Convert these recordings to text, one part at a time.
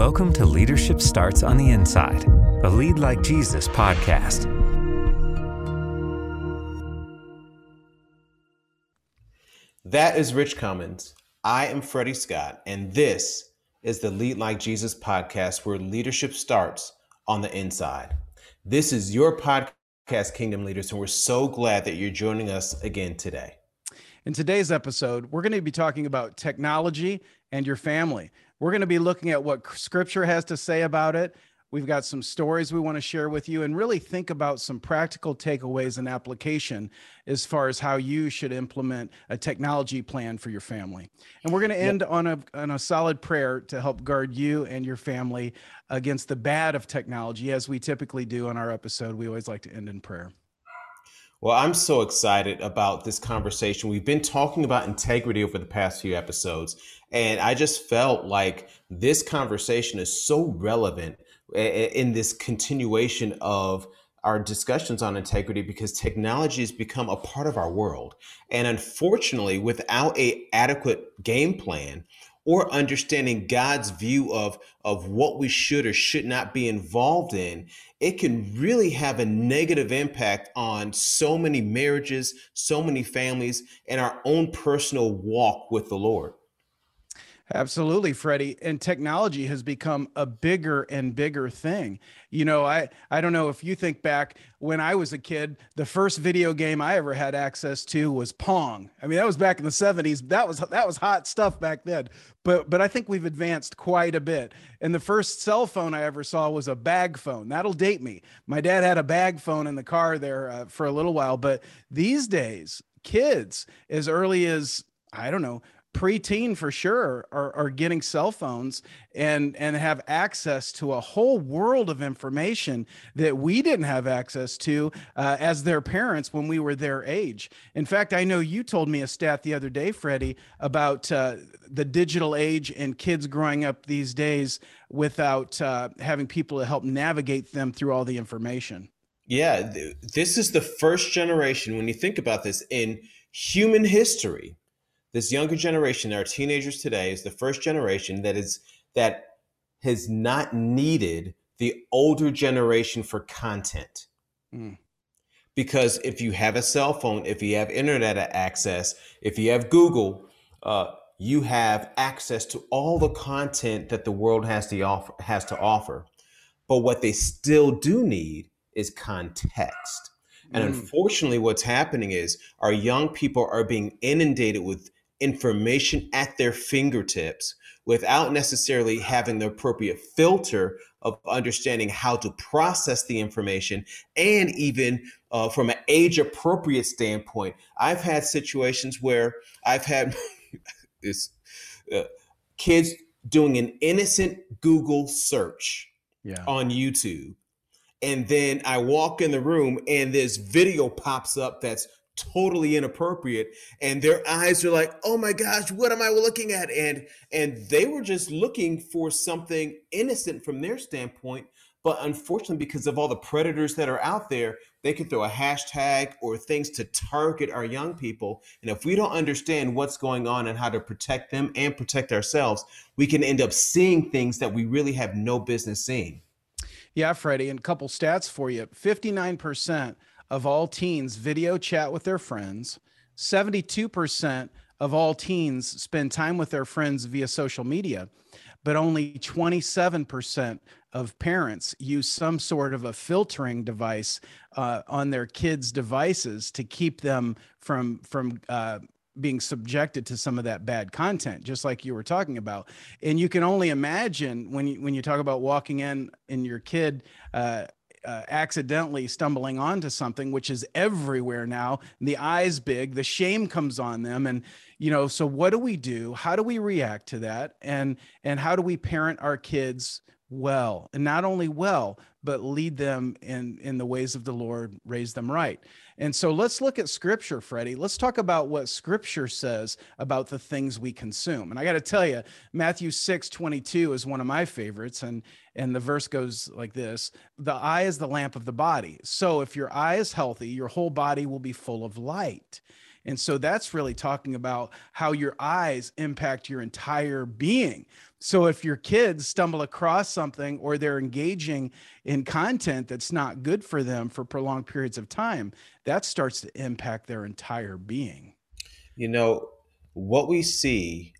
Welcome to Leadership Starts on the Inside, a Lead Like Jesus podcast. That is Rich Cummins. I am Freddie Scott, and this is the Lead Like Jesus podcast where leadership starts on the inside. This is your podcast, Kingdom Leaders, and we're so glad that you're joining us again today. In today's episode, we're going to be talking about technology and your family. We're going to be looking at what scripture has to say about it. We've got some stories we want to share with you and really think about some practical takeaways and application as far as how you should implement a technology plan for your family. And we're going to end yep. on a on a solid prayer to help guard you and your family against the bad of technology as we typically do on our episode. We always like to end in prayer. Well, I'm so excited about this conversation. We've been talking about integrity over the past few episodes, and I just felt like this conversation is so relevant eh, eh, in this continuation of our discussions on integrity because technology has become a part of our world. And unfortunately, without a adequate game plan, or understanding God's view of, of what we should or should not be involved in, it can really have a negative impact on so many marriages, so many families, and our own personal walk with the Lord. Absolutely, Freddie. And technology has become a bigger and bigger thing. You know, I I don't know if you think back when I was a kid, the first video game I ever had access to was Pong. I mean, that was back in the 70s. That was that was hot stuff back then. But but I think we've advanced quite a bit. And the first cell phone I ever saw was a bag phone. That'll date me. My dad had a bag phone in the car there uh, for a little while, but these days kids as early as I don't know, preteen for sure are, are getting cell phones and and have access to a whole world of information that we didn't have access to uh, as their parents when we were their age. In fact i know you told me a stat the other day freddie about uh, the digital age and kids growing up these days without uh, having people to help navigate them through all the information. Yeah this is the first generation when you think about this in human history this younger generation, our teenagers today, is the first generation that is that has not needed the older generation for content. Mm. Because if you have a cell phone, if you have internet access, if you have Google, uh, you have access to all the content that the world has to offer. Has to offer. But what they still do need is context. And mm. unfortunately, what's happening is our young people are being inundated with information at their fingertips without necessarily having the appropriate filter of understanding how to process the information and even uh, from an age appropriate standpoint i've had situations where i've had this, uh, kids doing an innocent google search yeah. on youtube and then i walk in the room and this video pops up that's totally inappropriate and their eyes are like oh my gosh what am i looking at? And and they were just looking for something innocent from their standpoint but unfortunately because of all the predators that are out there they can throw a hashtag or things to target our young people. And if we don't understand what's going on and how to protect them and protect ourselves we can end up seeing things that we really have no business seeing. Yeah freddie and a couple stats for you. 59% of all teens video chat with their friends. 72% of all teens spend time with their friends via social media, but only 27% of parents use some sort of a filtering device uh, on their kids' devices to keep them from from uh, being subjected to some of that bad content just like you were talking about and you can only imagine when you when you talk about walking in and your kid uh, uh, accidentally stumbling onto something which is everywhere now. The eyes big the shame comes on them. And you know so what do we do? How do we react to that? And and how do we parent our kids well and not only well but lead them in in the ways of the lord raise them right. And so let's look at scripture freddie. Let's talk about what scripture says about the things we consume. And i got to tell you matthew 6 22 is one of my favorites and and the verse goes like this the eye is the lamp of the body. So if your eye is healthy your whole body will be full of light And so that's really talking about how your eyes impact your entire being. So if your kids stumble across something or they're engaging in content that's not good for them for prolonged periods of time, that starts to impact their entire being. You know, what we see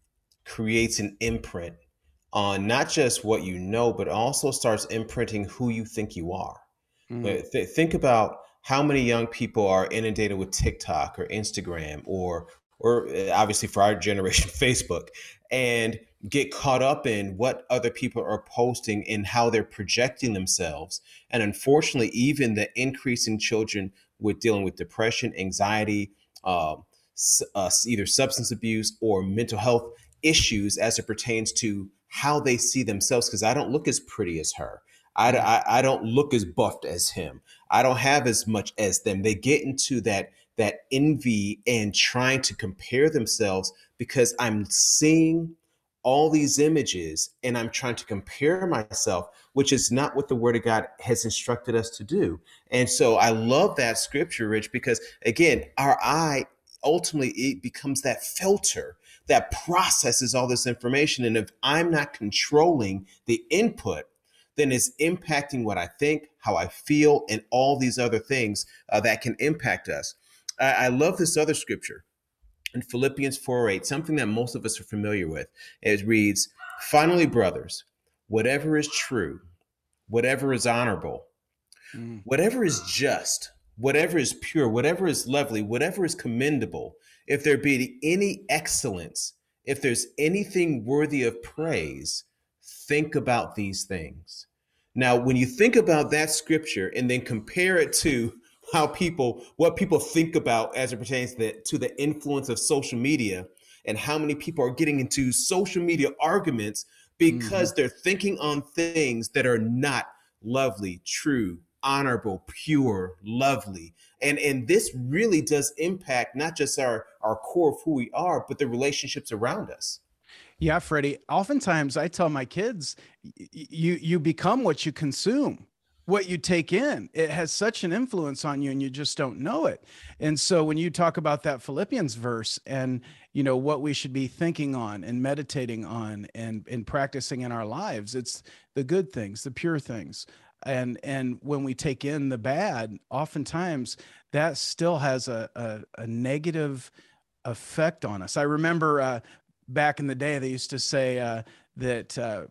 creates an imprint on not just what you know, but also starts imprinting who you think you are. Mm. Th- think about how many young people are inundated with TikTok or Instagram or or uh, obviously for our generation Facebook and get caught up in what other people are posting and how they're projecting themselves. And unfortunately even the increase in children with dealing with depression anxiety uh, uh, either substance abuse or mental health issues as it pertains to how they see themselves because i don't look as pretty as her I, I, I don't look as buffed as him. I don't have as much as them. They get into that that envy and trying to compare themselves because I'm seeing all these images and I'm trying to compare myself, which is not what the Word of God has instructed us to do. And so I love that scripture, Rich, because again, our eye ultimately it becomes that filter that processes all this information. And if I'm not controlling the input, then it's impacting what I think, how I feel, and all these other things uh, that can impact us. I, I love this other scripture in Philippians 4 8, something that most of us are familiar with. It reads, Finally, brothers, whatever is true, whatever is honorable, mm. whatever is just, whatever is pure, whatever is lovely, whatever is commendable, if there be any excellence, if there's anything worthy of praise, think about these things. Now, when you think about that scripture and then compare it to how people, what people think about as it pertains to the, to the influence of social media and how many people are getting into social media arguments because mm-hmm. they're thinking on things that are not lovely, true, honorable, pure, lovely. And and this really does impact not just our our core of who we are, but the relationships around us. Yeah, Freddie. Oftentimes I tell my kids, you you become what you consume, what you take in. It has such an influence on you and you just don't know it. And so when you talk about that Philippians verse and you know what we should be thinking on and meditating on and and practicing in our lives, it's the good things, the pure things. And and when we take in the bad, oftentimes that still has a a, a negative effect on us. I remember uh, back in the day, they used to say uh, that uh,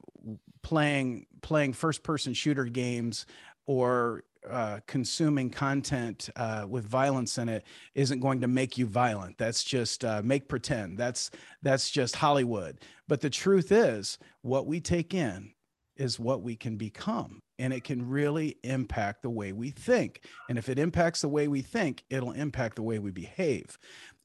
playing playing first person shooter games or uh, consuming content uh, with violence in it isn't going to make you violent. That's just uh, make pretend. That's that's just Hollywood. But the truth is, what we take in is what we can become, and it can really impact the way we think. And if it impacts the way we think, it'll impact the way we behave.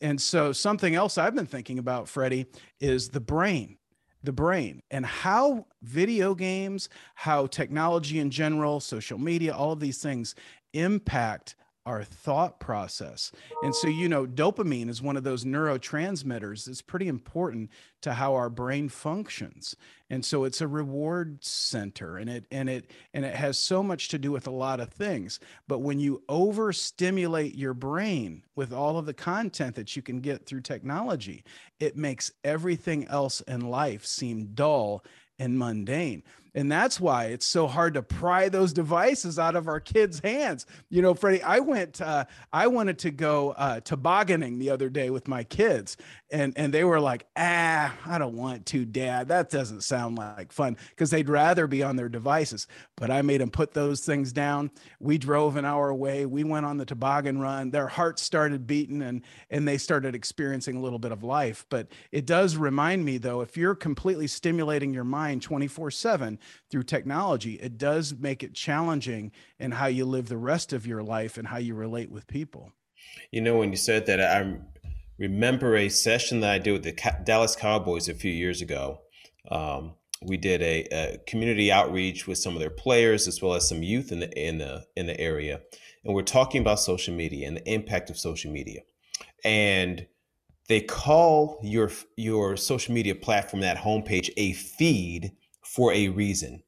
And so, something else I've been thinking about, Freddie, is the brain, the brain, and how video games, how technology in general, social media, all of these things impact our thought process. And so, you know, dopamine is one of those neurotransmitters that's pretty important to how our brain functions. And so it's a reward center and it and it and it has so much to do with a lot of things. But when you overstimulate your brain with all of the content that you can get through technology, it makes everything else in life seem dull and mundane. And that's why it's so hard to pry those devices out of our kids' hands. You know, Freddie, I went, uh, I wanted to go uh, tobogganing the other day with my kids, and and they were like, ah, I don't want to, Dad. That doesn't sound like fun because they'd rather be on their devices. But I made them put those things down. We drove an hour away. We went on the toboggan run. Their hearts started beating, and and they started experiencing a little bit of life. But it does remind me, though, if you're completely stimulating your mind 24 seven through technology, it does make it challenging in how you live the rest of your life and how you relate with people. You know, when you said that, I remember a session that I did with the Dallas Cowboys a few years ago. Um, we did a, a, community outreach with some of their players as well as some youth in the in the in the area, and we're talking about social media and the impact of social media. And they call your your social media platform that homepage a feed for a reason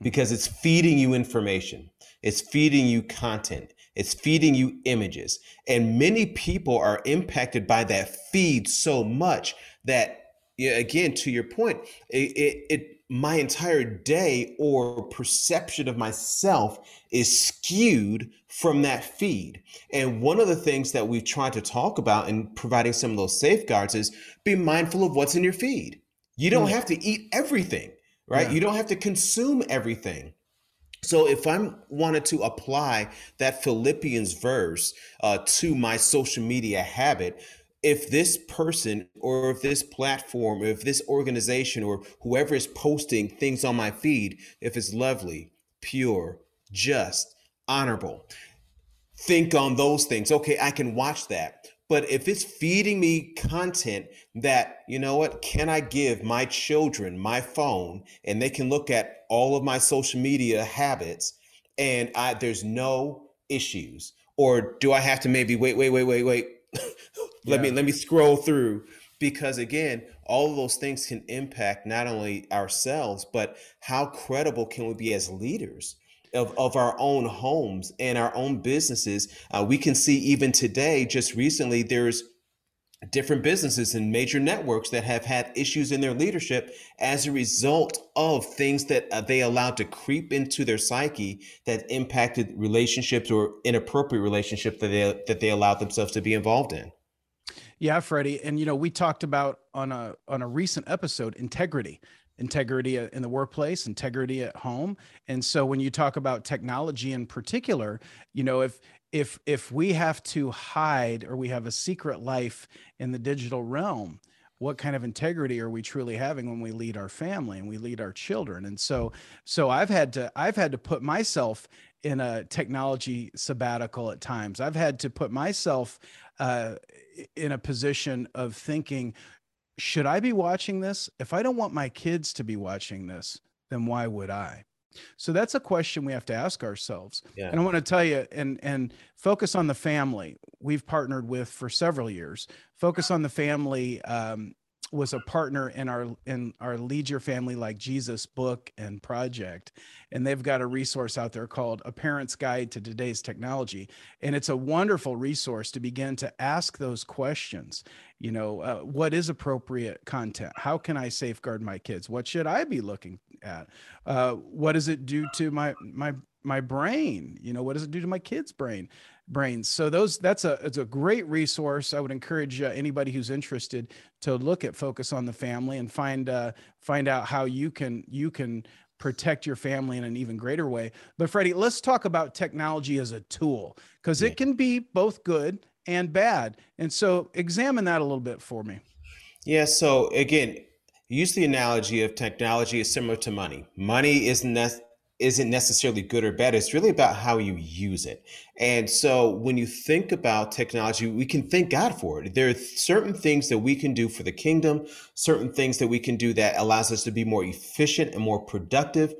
because it's feeding you information, it's feeding you content, It's feeding you images. And many people are impacted by that feed so much that, again, to your point, it, it, it my entire day or perception of myself is skewed from that feed. And one of the things that we've tried to talk about in providing some of those safeguards is be mindful of what's in your feed. You don't mm. have to eat everything, right? Yeah. You don't have to consume everything. So if I wanted to apply that Philippians verse uh, to my social media habit, if this person or if this platform or if this organization or whoever is posting things on my feed if it's lovely pure just honorable think on those things okay i can watch that but if it's feeding me content that you know what can i give my children my phone and they can look at all of my social media habits and i there's no issues? Or do i have to maybe wait wait wait wait wait let yeah. me let me scroll through? Because again all of those things can impact not only ourselves but how credible can we be as leaders of, of our own homes and our own businesses uh, we can see even today just recently there's different businesses and major networks that have had issues in their leadership as a result of things that uh, they allowed to creep into their psyche that impacted relationships or inappropriate relationships that they that they allowed themselves to be involved in. Yeah, Freddie, and you know we talked about on a on a recent episode integrity integrity in the workplace integrity at home. And so when you talk about technology in particular you know if if if we have to hide or we have a secret life in the digital realm what kind of integrity are we truly having when we lead our family and we lead our children? And so so i've had to i've had to put myself in a technology sabbatical at times. I've had to put myself uh, in a position of thinking should i be watching this if i don't want my kids to be watching this then why would i so that's a question we have to ask ourselves. Yeah. And I want to tell you and and focus on the family. We've partnered with for several years. Focus on the family um, was a partner in our in our lead your family like jesus book and project and they've got a resource out there called a parent's guide to today's technology and it's a wonderful resource to begin to ask those questions you know uh, what is appropriate content? How can i safeguard my kids? What should i be looking at? Uh, what does it do to my my my brain? You know what does it do to my kids brain brains? So those that's a it's a great resource. I would encourage uh, anybody who's interested to look at focus on the family and find uh, find out how you can you can protect your family in an even greater way. But freddie let's talk about technology as a tool because it can be both good and bad and so examine that a little bit for me yeah so again use the analogy of technology is similar to money money isn't isn't necessarily good or bad. It's really about how you use it. And so when you think about technology, we can thank God for it. There are certain things that we can do for the kingdom, certain things that we can do that allows us to be more efficient and more productive.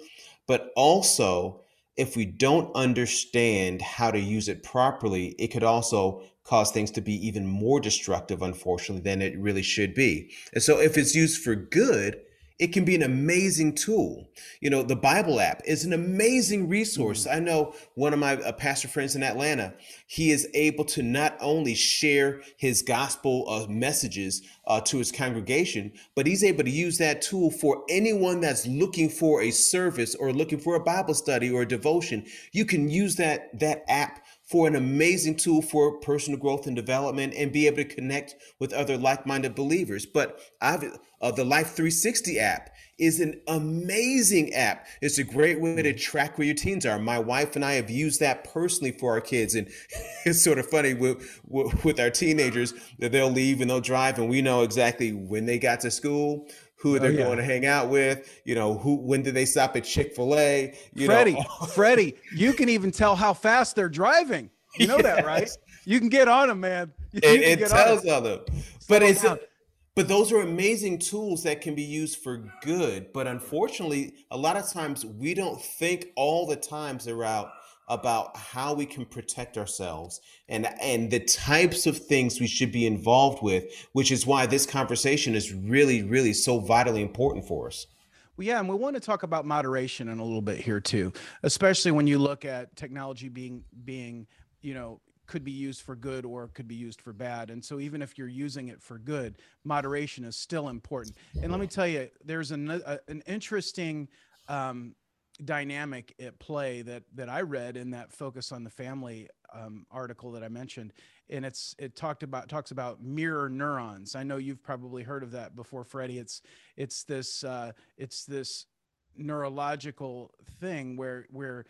But also, if we don't understand how to use it properly, it could also cause things to be even more destructive, unfortunately, than it really should be. And so if it's used for good, it can be an amazing tool. You know, the Bible app is an amazing resource. Mm-hmm. I know one of my uh, pastor friends in Atlanta, he is able to not only share his gospel uh, messages uh, to his congregation, but he's able to use that tool for anyone that's looking for a service or looking for a Bible study or a devotion. You can use that that app for an amazing tool for personal growth and development and be able to connect with other like-minded believers. But I've, uh, the Life 360 app is an amazing app. It's a great way to track where your teens are. My wife and I have used that personally for our kids, and it's sort of funny with with our teenagers that they'll leave and they'll drive, and we know exactly when they got to school, who oh, they're oh, yeah. going to hang out with, you know, who when did they stop at Chick-fil-A? You Freddie, know. Freddie, you can even tell how fast they're driving. You know yes. that, right? You can get on them, man. You it, it tells on them. But Slow it's but those are amazing tools that can be used for good. But unfortunately, a lot of times we don't think all the times about about how we can protect ourselves and and the types of things we should be involved with which is why this conversation is really really so vitally important for us well, yeah, and we want to talk about moderation in a little bit here too, especially when you look at technology being being you know could be used for good or could be used for bad. And so even if you're using it for good, moderation is still important. And let me tell you, there's an, a, an interesting um, dynamic at play that that I read in that focus on the family um, article that I mentioned, and it's it talked about talks about mirror neurons. I know you've probably heard of that before, Freddie. It's it's this uh, it's this neurological thing where where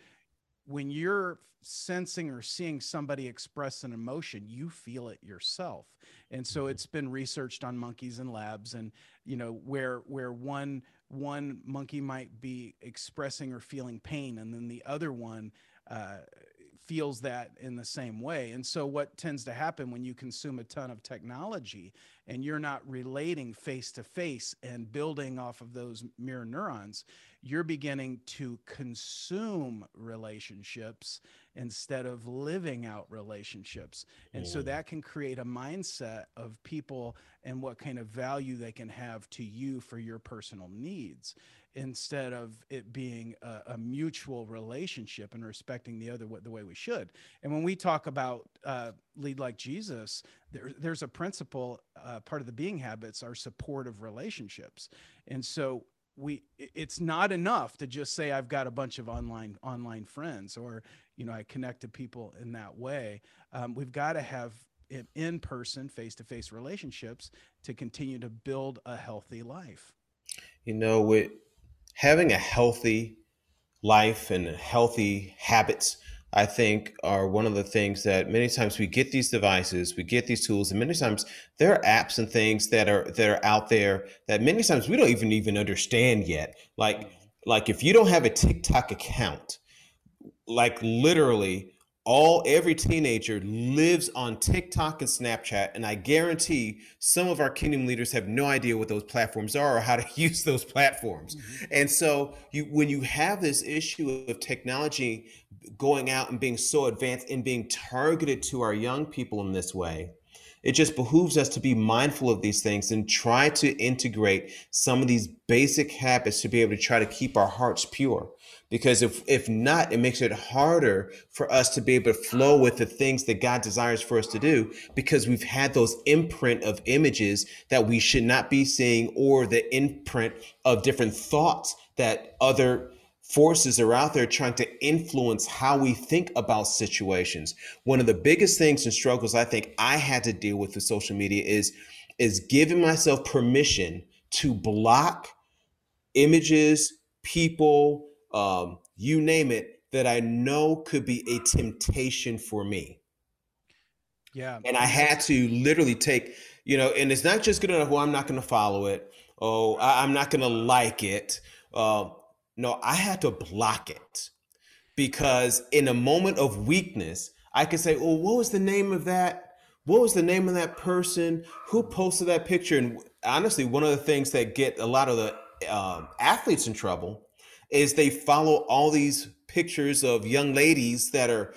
when you're sensing or seeing somebody express an emotion you feel it yourself and so mm-hmm. it's been researched on monkeys in labs and you know where where one one monkey might be expressing or feeling pain and then the other one uh, feels that in the same way. And so, what tends to happen when you consume a ton of technology and you're not relating face to face and building off of those mirror neurons, you're beginning to consume relationships instead of living out relationships. And so, that can create a mindset of people and what kind of value they can have to you for your personal needs instead of it being a, a, mutual relationship and respecting the other the way we should. And when we talk about uh, lead like Jesus, there, there's a principle. Uh, part of the being habits are supportive relationships, and so we it's not enough to just say I've got a bunch of online online friends or you know I connect to people in that way. Um, we've got to have in person, face to face relationships to continue to build a healthy life. You know, with having a healthy life and healthy habits i think are one of the things that many times we get these devices we get these tools and many times there are apps and things that are that are out there that many times we don't even even understand yet. Like like if you don't have a tiktok account like literally all every teenager lives on TikTok and Snapchat, and I guarantee some of our kingdom leaders have no idea what those platforms are or how to use those platforms. Mm-hmm. And so, you when you have this issue of technology going out and being so advanced and being targeted to our young people in this way, it just behooves us to be mindful of these things and try to integrate some of these basic habits to be able to try to keep our hearts pure because if if not it makes it harder for us to be able to flow with the things that god desires for us to do because we've had those imprint of images that we should not be seeing or the imprint of different thoughts that other forces are out there trying to influence how we think about situations. One of the biggest things and struggles i think i had to deal with with social media is is giving myself permission to block images people um, you name it, that I know could be a temptation for me. Yeah. And I had to literally take, you know, and it's not just good enough, well, I'm not going to follow it. Oh, I, am not going to like it. Uh, no, I had to block it because in a moment of weakness, I could say, well, what was the name of that? What was the name of that person? Who posted that picture? And honestly, one of the things that get a lot of the um, athletes in trouble is they follow all these pictures of young ladies that are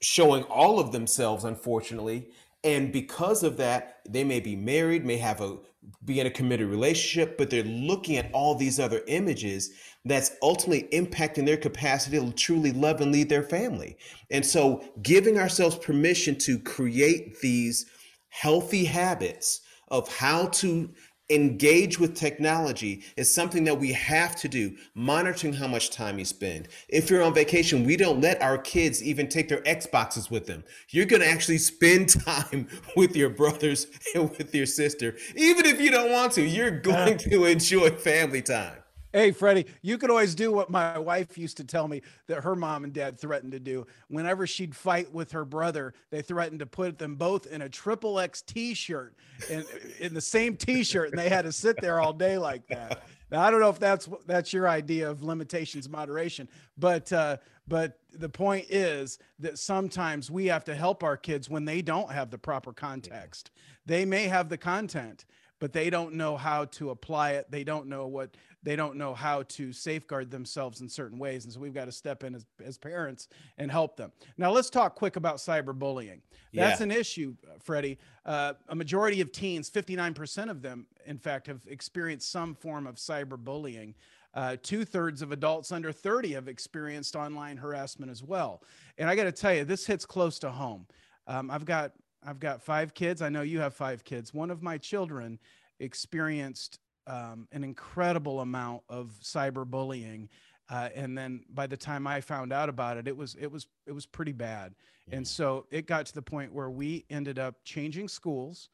showing all of themselves unfortunately. And because of that they may be married may have a be in a committed relationship but they're looking at all these other images that's ultimately impacting their capacity to truly love and lead their family. And so giving ourselves permission to create these healthy habits of how to engage with technology is something that we have to do monitoring how much time you spend. If you're on vacation we don't let our kids even take their xboxes with them. You're going to actually spend time with your brothers and with your sister even if you don't want to. You're going to enjoy family time Hey, Freddie, you could always do what my wife used to tell me that her mom and dad threatened to do. Whenever she'd fight with her brother, they threatened to put them both in a triple X t shirt in, in the same t shirt, and they had to sit there all day like that. Now, I don't know if that's that's your idea of limitations moderation, but uh, but the point is that sometimes we have to help our kids when they don't have the proper context. They may have the content, but they don't know how to apply it. They don't know what they don't know how to safeguard themselves in certain ways. And so we've got to step in as, as parents and help them. Now, let's talk quick about cyberbullying. That's yeah. an issue, Freddie. Uh, a majority of teens, 59% of them, in fact, have experienced some form of cyberbullying. Uh, Two thirds of adults under 30 have experienced online harassment as well. And I got to tell you, this hits close to home. Um, I've got I've got five kids. I know you have five kids. One of my children experienced um, an incredible amount of cyberbullying. Uh, and then by the time I found out about it, it was it was it was pretty bad. And mm. so it got to the point where we ended up changing schools.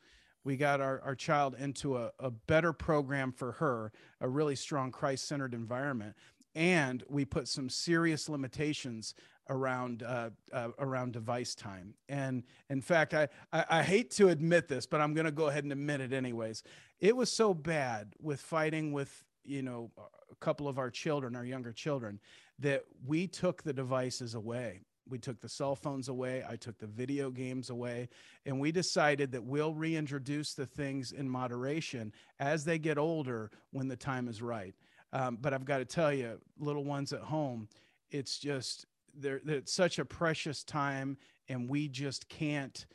We got our, our child into a, a better program for her, a really strong Christ centered environment. And we put some serious limitations around uh, uh, around device time. And in fact, I, I, I hate to admit this, but I'm going to go ahead and admit it anyways. It was so bad with fighting with you know a couple of our children, our younger children, that we took the devices away. We took the cell phones away. I took the video games away. And we decided that we'll reintroduce the things in moderation as they get older when the time is right. Um, but I've got to tell you, little ones at home, it's just there it's such a precious time and we just can't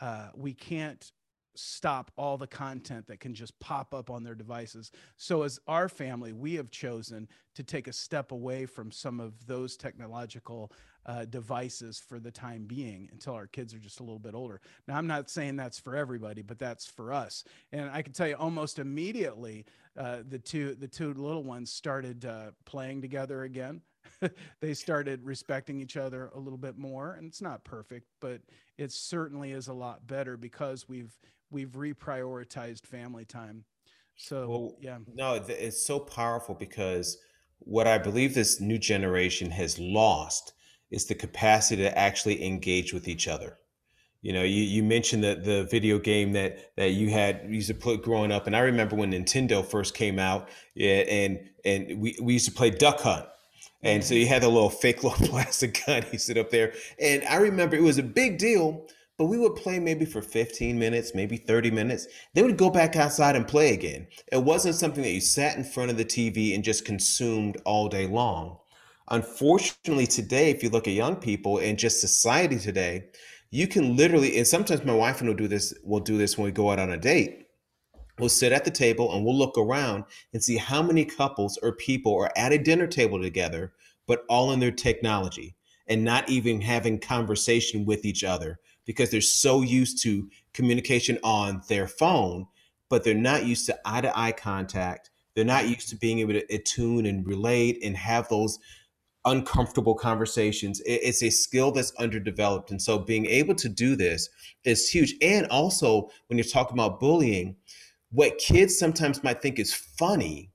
uh, we can't stop all the content that can just pop up on their devices. So, as our family, we have chosen to take a step away from some of those technological uh, devices for the time being until our kids are just a little bit older. Now, I'm not saying that's for everybody, but that's for us. And I can tell you almost immediately, uh, the two the two little ones started uh, playing together again. they started respecting each other a little bit more and it's not perfect but it certainly is a lot better because we've we've reprioritized family time. So well, yeah. no it's so powerful because what i believe this new generation has lost is the capacity to actually engage with each other. You know you, you mentioned the, the video game that that you had used to play growing up and i remember when nintendo first came out yeah, and and we, we used to play duck hunt and so he had a little fake little plastic gun. He sit up there. And I remember it was a big deal, but we would play maybe for 15 minutes, maybe 30 minutes. They would go back outside and play again. It wasn't something that you sat in front of the TV and just consumed all day long. Unfortunately, today, if you look at young people and just society today, you can literally, and sometimes my wife and I will do this, will do this when we go out on a date We'll sit at the table and we'll look around and see how many couples or people are at a dinner table together, but all in their technology and not even having conversation with each other because they're so used to communication on their phone, but they're not used to eye to eye contact. They're not used to being able to attune and relate and have those uncomfortable conversations. It's a skill that's underdeveloped. And so being able to do this is huge. And also, when you're talking about bullying, what kids sometimes might think is funny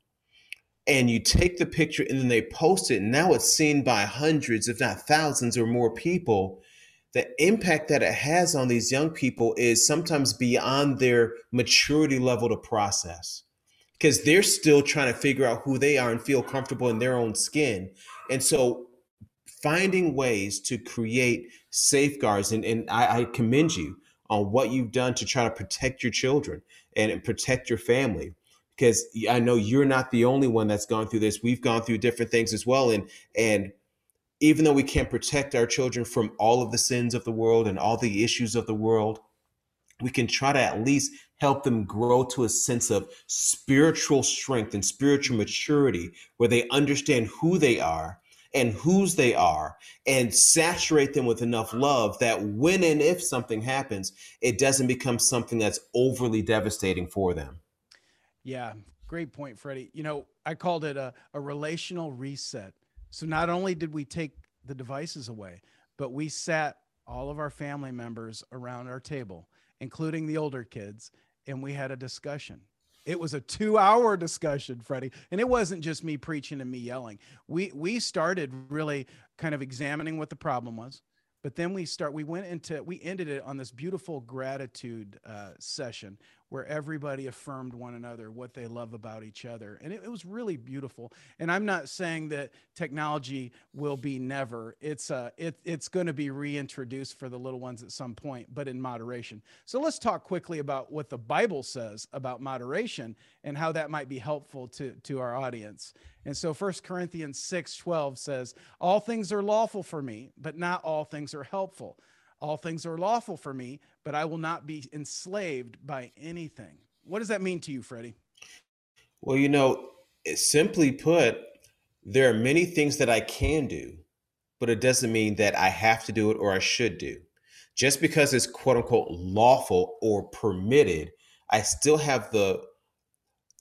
and you take the picture and then they post it and now it's seen by hundreds if not thousands or more people the impact that it has on these young people is sometimes beyond their maturity level to process because they're still trying to figure out who they are and feel comfortable in their own skin. And so finding ways to create safeguards and, and I, I commend you on what you've done to try to protect your children and protect your family because I know you're not the only one that's gone through this. We've gone through different things as well and and even though we can't protect our children from all of the sins of the world and all the issues of the world, we can try to at least help them grow to a sense of spiritual strength and spiritual maturity where they understand who they are and whose they are and saturate them with enough love that when and if something happens, it doesn't become something that's overly devastating for them. Yeah, great point, Freddie. You know, I called it a, a relational reset. So not only did we take the devices away, but we sat all of our family members around our table, including the older kids, and we had a discussion. It was a two-hour discussion, Freddie, and it wasn't just me preaching and me yelling. We we started really kind of examining what the problem was, but then we start. We went into we ended it on this beautiful gratitude uh, session where everybody affirmed one another what they love about each other. And it, it was really beautiful. And I'm not saying that technology will be never. It's uh it, it's going to be reintroduced for the little ones at some point, but in moderation. So let's talk quickly about what the Bible says about moderation and how that might be helpful to, to our audience. And so First Corinthians 6 12 says, All things are lawful for me, but not all things are helpful. All things are lawful for me, but I will not be enslaved by anything. What does that mean to you, Freddie? Well, you know, simply put, there are many things that I can do, but it doesn't mean that I have to do it or I should do. Just because it's quote unquote lawful or permitted, I still have the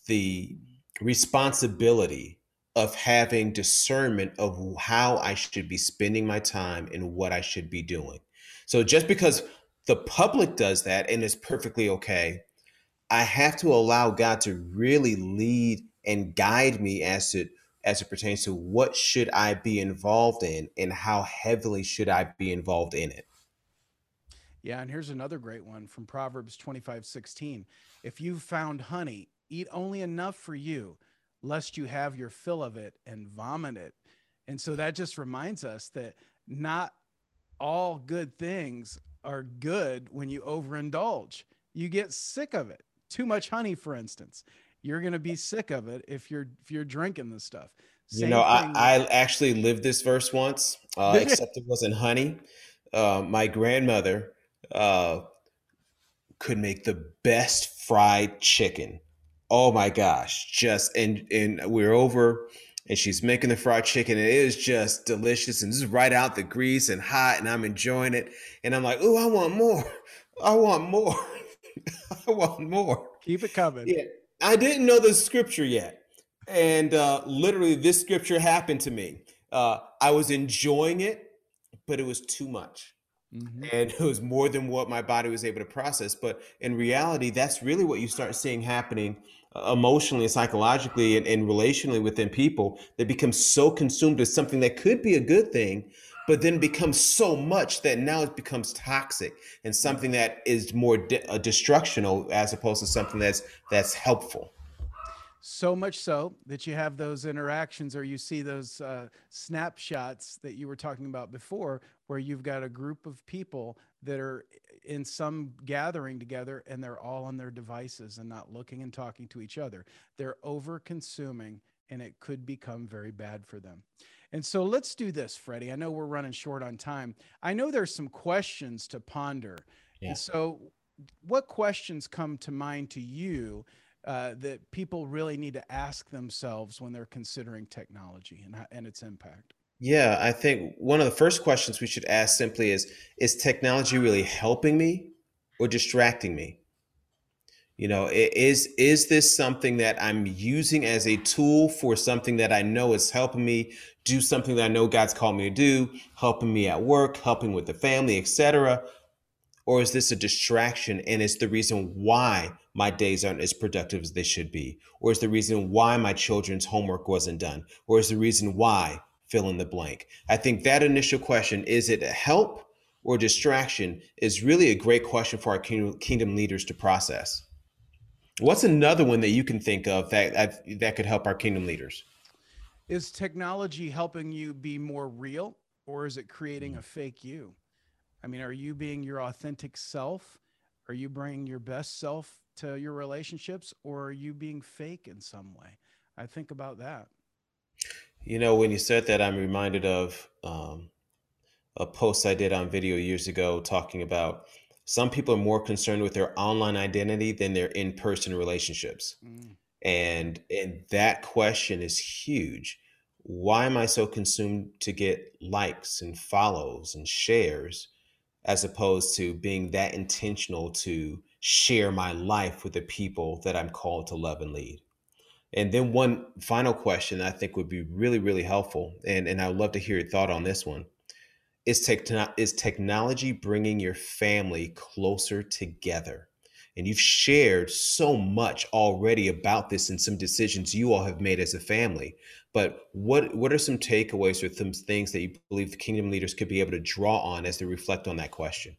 the responsibility of having discernment of how I should be spending my time and what I should be doing. So just because the public does that and it's perfectly okay, I have to allow God to really lead and guide me as to as it pertains to what should I be involved in and how heavily should I be involved in it. Yeah, and here's another great one from Proverbs 25, 16. If you've found honey, eat only enough for you, lest you have your fill of it and vomit it. And so that just reminds us that not all good things are good when you overindulge. You get sick of it. Too much honey, for instance, you're going to be sick of it if you're if you're drinking this stuff. Same you know, I, I actually lived this verse once, uh, except it wasn't honey. Uh, my grandmother uh, could make the best fried chicken. Oh my gosh, just and and we're over and she's making the fried chicken and it is just delicious and this is right out the grease and hot and I'm enjoying it and I'm like, "Oh, I want more. I want more. I want more." Keep it coming. Yeah. I didn't know the scripture yet. And uh, literally this scripture happened to me. Uh, I was enjoying it, but it was too much. Mm-hmm. And it was more than what my body was able to process. But in reality, that's really what you start seeing happening emotionally and psychologically and, and relationally within people. that become so consumed with something that could be a good thing, but then becomes so much that now it becomes toxic and something that is more de- uh, destructional as opposed to something that's that's helpful so much so that you have those interactions or you see those uh, snapshots that you were talking about before where you've got a group of people that are in some gathering together and they're all on their devices and not looking and talking to each other. They're over consuming and it could become very bad for them. And so let's do this freddie. I know we're running short on time. I know there's some questions to ponder. Yeah. and so what questions come to mind to you uh, that people really need to ask themselves when they're considering technology and, and its impact? Yeah, I think one of the first questions we should ask simply is Is technology really helping me or distracting me? You know, is is this something that I'm using as a tool for something that I know is helping me do something that I know God's called me to do, helping me at work, helping with the family, etc. Or is this a distraction and it's the reason why my days aren't as productive as they should be? Or is the reason why my children's homework wasn't done? Or is the reason why fill in the blank? I think that initial question, is it a help or distraction, is really a great question for our kingdom leaders to process. What's another one that you can think of that that could help our kingdom leaders? Is technology helping you be more real or is it creating a mm. fake you? I mean, are you being your authentic self? Are you bringing your best self to your relationships or are you being fake in some way? I think about that. You know, when you said that, I'm reminded of um, a post I did on video years ago talking about some people are more concerned with their online identity than their in-person relationships. Mm. And and that question is huge. Why am I so consumed to get likes and follows and shares as opposed to being that intentional to share my life with the people that I'm called to love and lead. And then one final question I think would be really, really helpful, and, and I would love to hear your thought on this one. Is, techno- is technology bringing your family closer together? And you've shared so much already about this and some decisions you all have made as a family. But what what are some takeaways or some things that you believe the kingdom leaders could be able to draw on as they reflect on that question?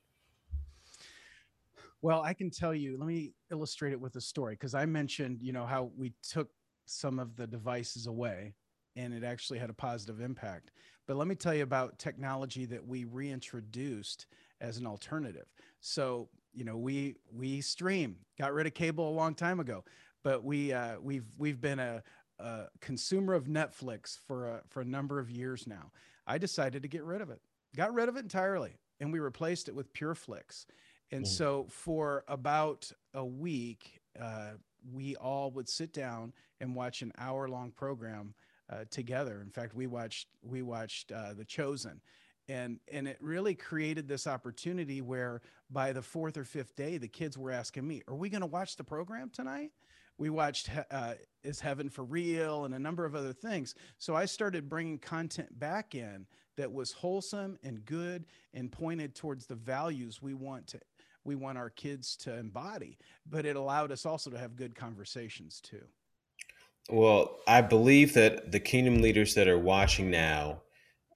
Well, I can tell you, let me illustrate it with a story because I mentioned, you know, how we took some of the devices away and it actually had a positive impact. But let me tell you about technology that we reintroduced as an alternative. So, you know, we we stream, got rid of cable a long time ago, but we uh, we've we've been a, a consumer of Netflix for a, for a number of years now. I decided to get rid of it. Got rid of it entirely, and we replaced it with PureFlix. And mm. so for about a week, uh, we all would sit down and watch an hour long program uh, together. In fact, we watched we watched uh, The Chosen, and and it really created this opportunity where by the fourth or fifth day, the kids were asking me, "Are we going to watch the program tonight?" We watched uh, "Is Heaven for Real" and a number of other things. So I started bringing content back in that was wholesome and good and pointed towards the values we want to we want our kids to embody. But it allowed us also to have good conversations too. Well, I believe that the kingdom leaders that are watching now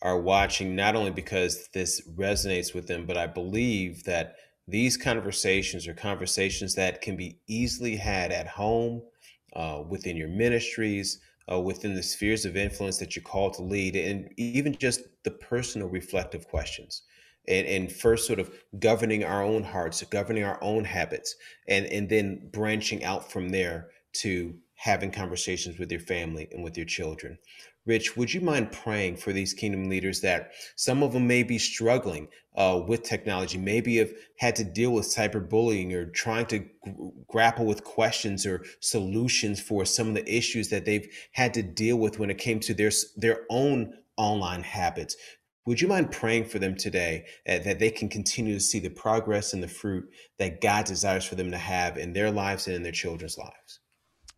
are watching not only because this resonates with them, but I believe that these conversations are conversations that can be easily had at home, uh, within your ministries, uh, within the spheres of influence that you're called to lead, and even just the personal reflective questions. And, and first, sort of governing our own hearts, governing our own habits, and, and then branching out from there to having conversations with your family and with your children. Rich, would you mind praying for these kingdom leaders that some of them may be struggling uh, with technology, maybe have had to deal with cyberbullying or trying to g- grapple with questions or solutions for some of the issues that they've had to deal with when it came to their their own online habits? Would you mind praying for them today uh, that they can continue to see the progress and the fruit that God desires for them to have in their lives and in their children's lives?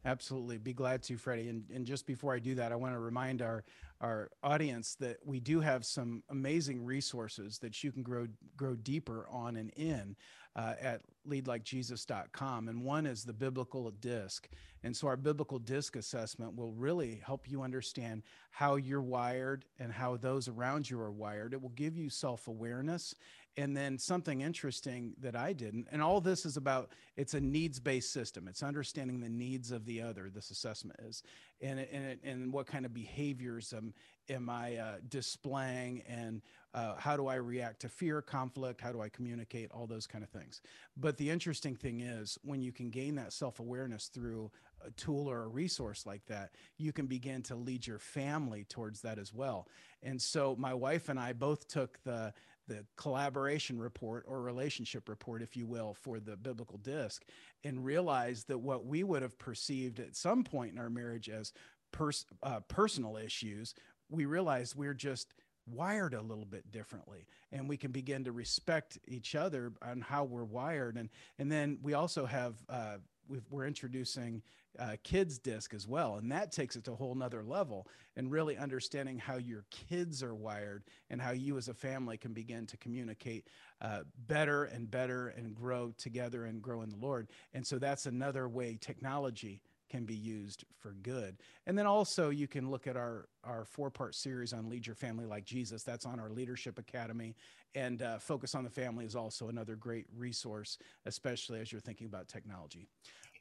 Absolutely. Be glad to, Freddie. And, and just before I do that, I want to remind our, our audience that we do have some amazing resources that you can grow, grow deeper on and in uh, at leadlikejesus.com. And one is the biblical disc. And so our biblical disc assessment will really help you understand how you're wired and how those around you are wired. It will give you self awareness and then something interesting that I didn't, and all this is about it's a needs based system. It's understanding the needs of the other. This assessment is, and and and what kind of behaviors am am I uh, displaying, and uh, how do I react to fear, conflict? How do I communicate? All those kind of things. But the interesting thing is when you can gain that self awareness through a tool or a resource like that, you can begin to lead your family towards that as well. And so my wife and I both took the the collaboration report or relationship report, if you will, for the biblical disc, and realized that what we would have perceived at some point in our marriage as pers- uh, personal issues, we realized we're just wired a little bit differently and we can begin to respect each other on how we're wired. And and then we also have uh, we are introducing uh, kids disc as well and that takes it to a whole nother level and really understanding how your kids are wired and how you as a family can begin to communicate uh, better and better and grow together and grow in the lord. And so that's another way technology can be used for good. And then also you can look at our our four part series on lead your family like Jesus. That's on our leadership academy, and uh, focus on the family is also another great resource, especially as you're thinking about technology.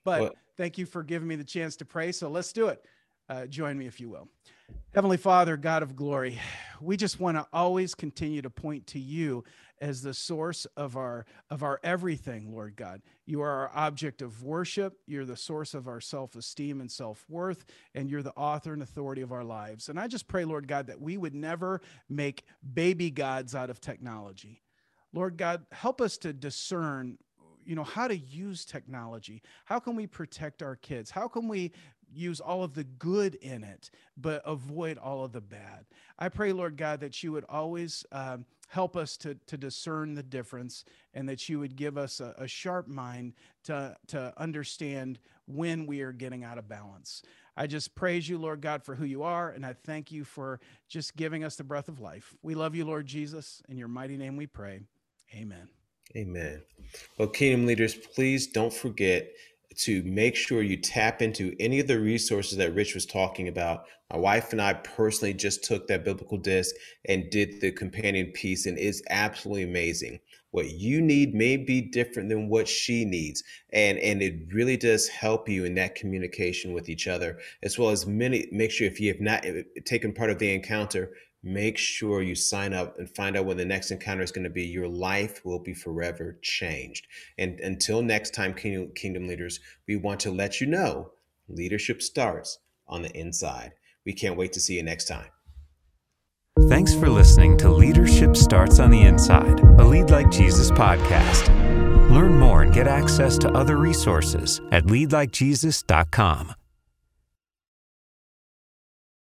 But well, thank you for giving me the chance to pray. So let's do it. Uh, join me if you will. Heavenly Father, God of glory, we just want to always continue to point to you as the source of our of our everything, Lord God. You are our object of worship, you're the source of our self-esteem and self-worth, and you're the author and authority of our lives. And I just pray, Lord God, that we would never make baby gods out of technology. Lord God, help us to discern you know how to use technology how can we protect our kids how can we use all of the good in it but avoid all of the bad i pray lord god that you would always um, help us to, to discern the difference and that you would give us a, a sharp mind to, to understand when we are getting out of balance I just praise you, Lord God, for who you are, and I thank you for just giving us the breath of life. We love you, Lord Jesus. In your mighty name we pray. Amen. Amen. Well, Kingdom leaders, please don't forget to make sure you tap into any of the resources that Rich was talking about. My wife and I personally just took that biblical disc and did the companion piece, and it's absolutely amazing. What you need may be different than what she needs, and and it really does help you in that communication with each other, as well as many. Make sure if you have not eh, taken part of the encounter, make sure you sign up and find out when the next encounter is going to be. Your life will be forever changed. And until next time, Kingdom, leaders, we want to let you know leadership starts on the inside. We can't wait to see you next time. Thanks for listening to Leadership Starts on the Inside, a Lead Like Jesus podcast. Learn more and get access to other resources at leadlikejesus.com.